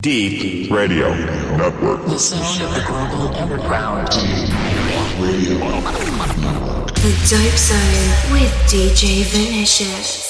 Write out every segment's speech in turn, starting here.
Deep Radio Network. The sound of the global underground. Deep Radio Network. The Dope Zone with DJ Vinicious.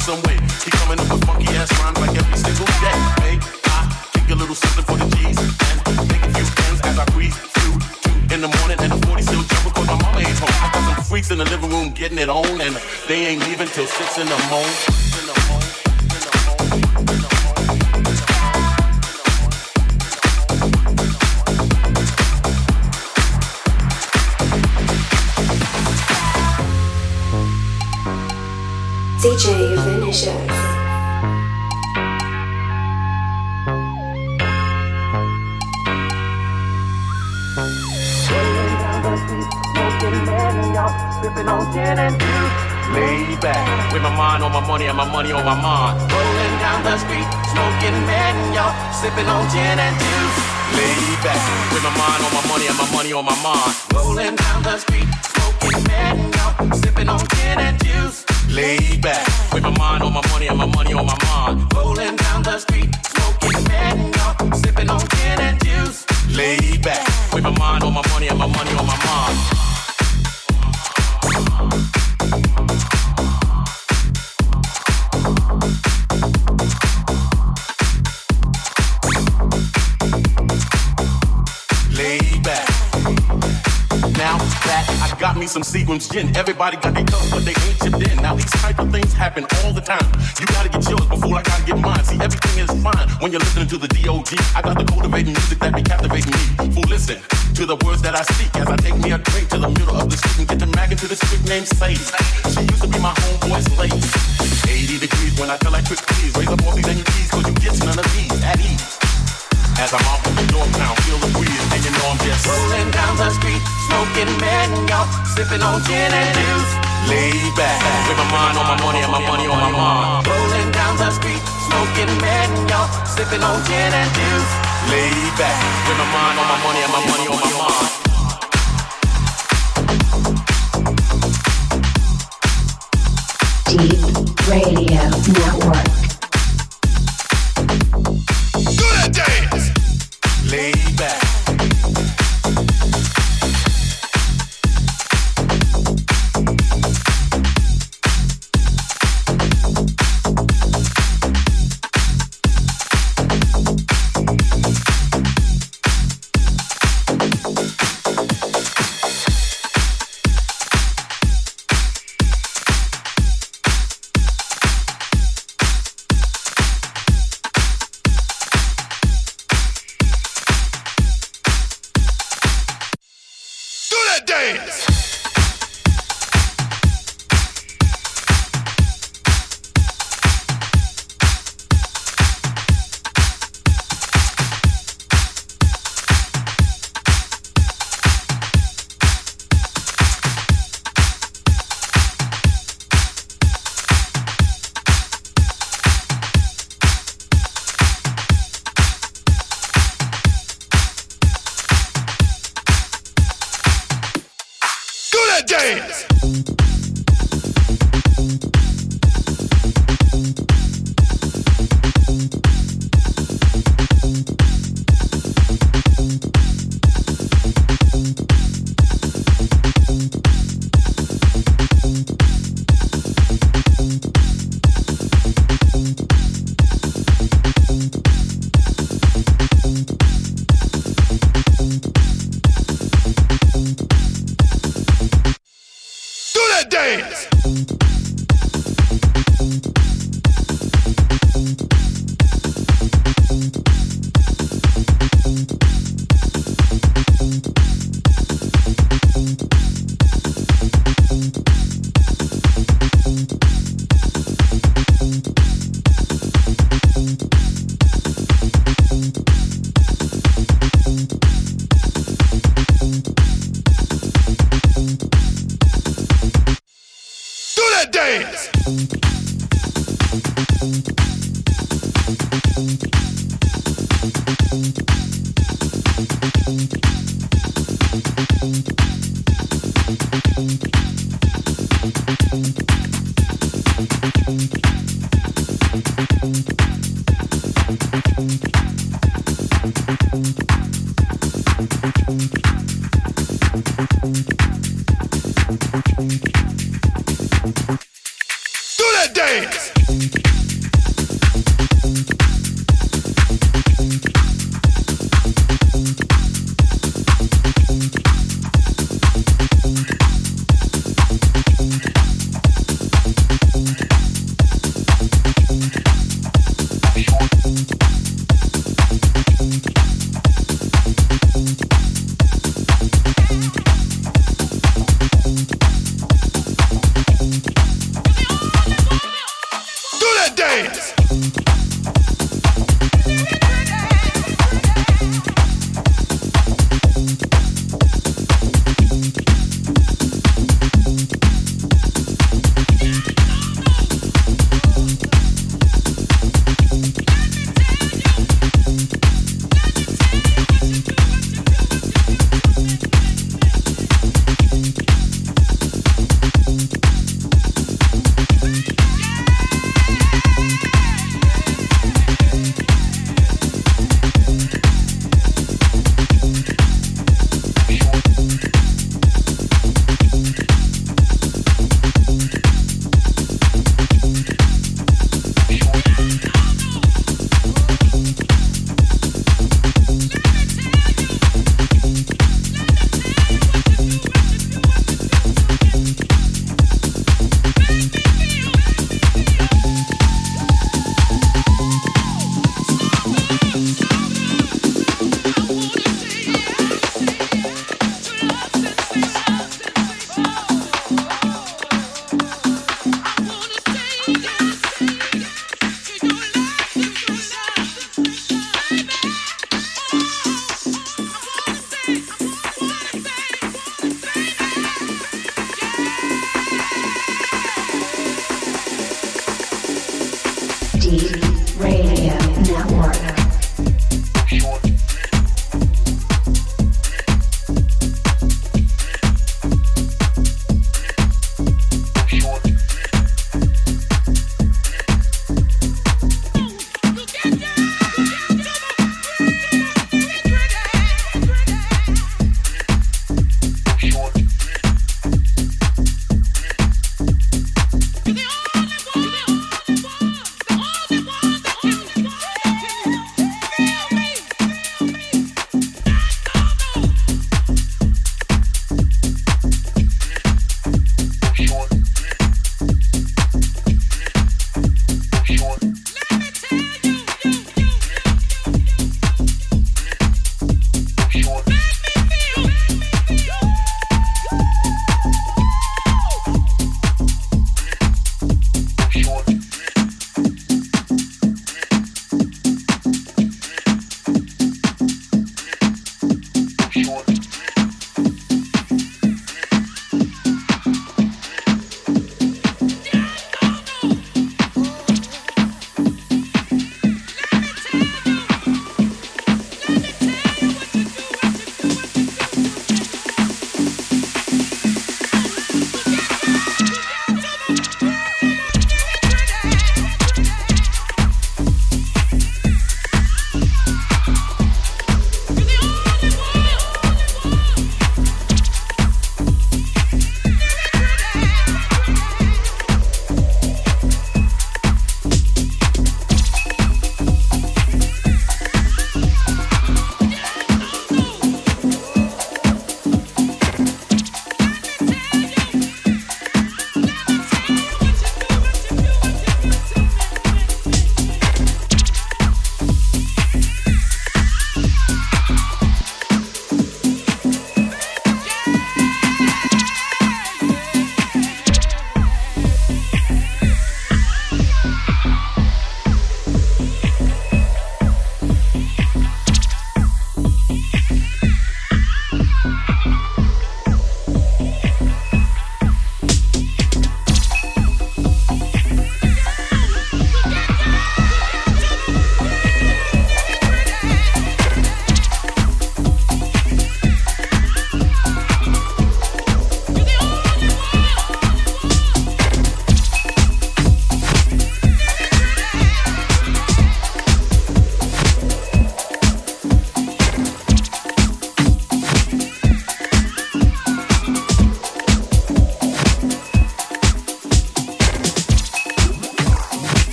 somehow, someway keep coming up with funky ass rhymes like every single day. Hey, I kick a little something for the G's and make a few friends as I breathe through two in the morning and the 40 still jumping cause my mama ain't home. I got some freaks in the living room getting it on and they ain't leaving till six in the morning. Everybody got their cups, but they ain't chipped in. Now these type of things happen all the time. You gotta get yours before I gotta get mine. See, everything is fine when you're listening to the D.O.G. I got the cultivating music that be captivating me. Fool, listen to the words that I speak as I take me a drink to the middle of the street and get the mag into this chick named Sadie. She used to be my homeboy's lady. 80 degrees when I feel like quick please. Raise up all these and you keys, cause you get none of these at ease. As I'm off the north town, feel the breeze, and you know I'm just rolling down the street, smoking mango, sipping on gin and juice. Laid back, with my mind on my money and my money on my mind. Rolling down the street, smoking mango, sipping on gin and juice. Laid back, with my mind on my money and my money on my mind. Deep Radio Network. Laid Do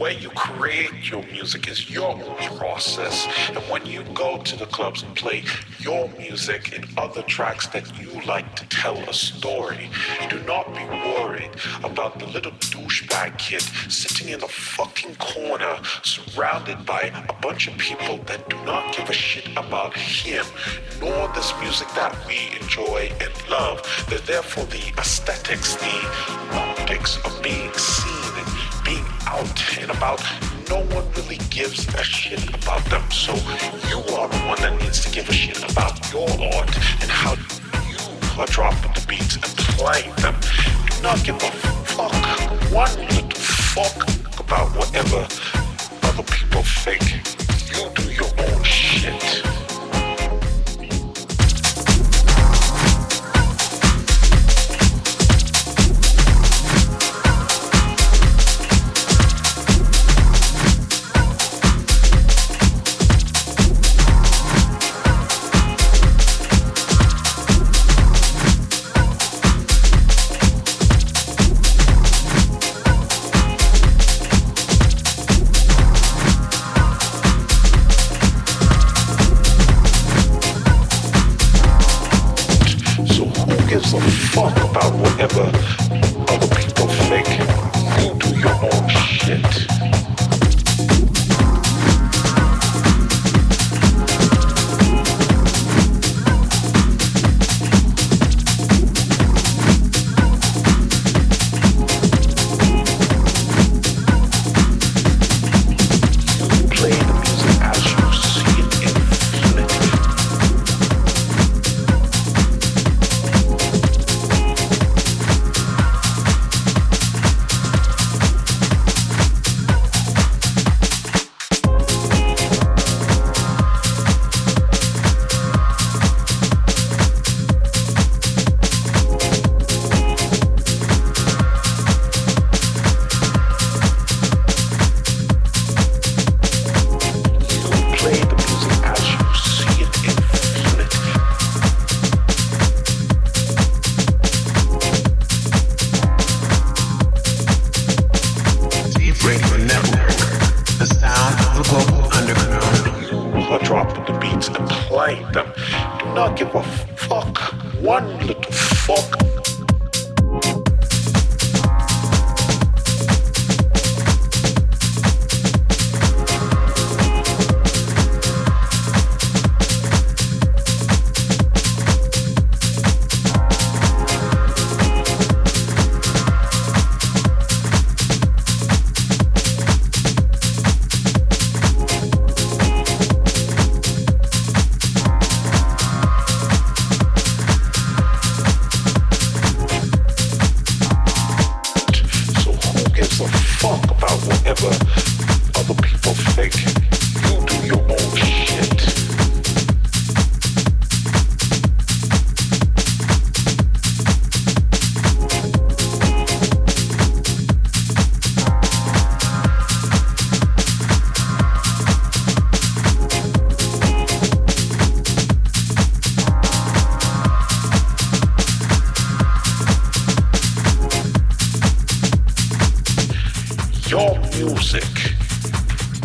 way you create your music is your process. And when you go to the clubs and play your music and other tracks that you like to tell a story, do not be worried about the little douchebag kid sitting in the fucking corner surrounded by a bunch of people that do not give a shit about him, nor this music that we enjoy and love. They're there for the aesthetics, the optics of being seen out and about. No one really gives a shit about them. So you are the one that needs to give a shit about your art and how you are dropping the beats and playing them. Do not give a fuck, one little fuck about whatever other people think. You do your own shit.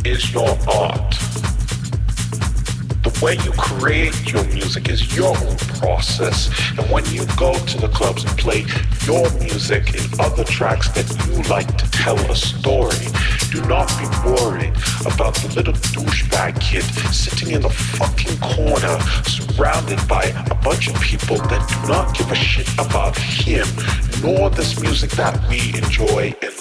Is your art. The way you create your music is your own process. And when you go to the clubs and play your music and other tracks that you like to tell a story, do not be worried about the little douchebag kid sitting in the fucking corner surrounded by a bunch of people that do not give a shit about him, nor this music that we enjoy and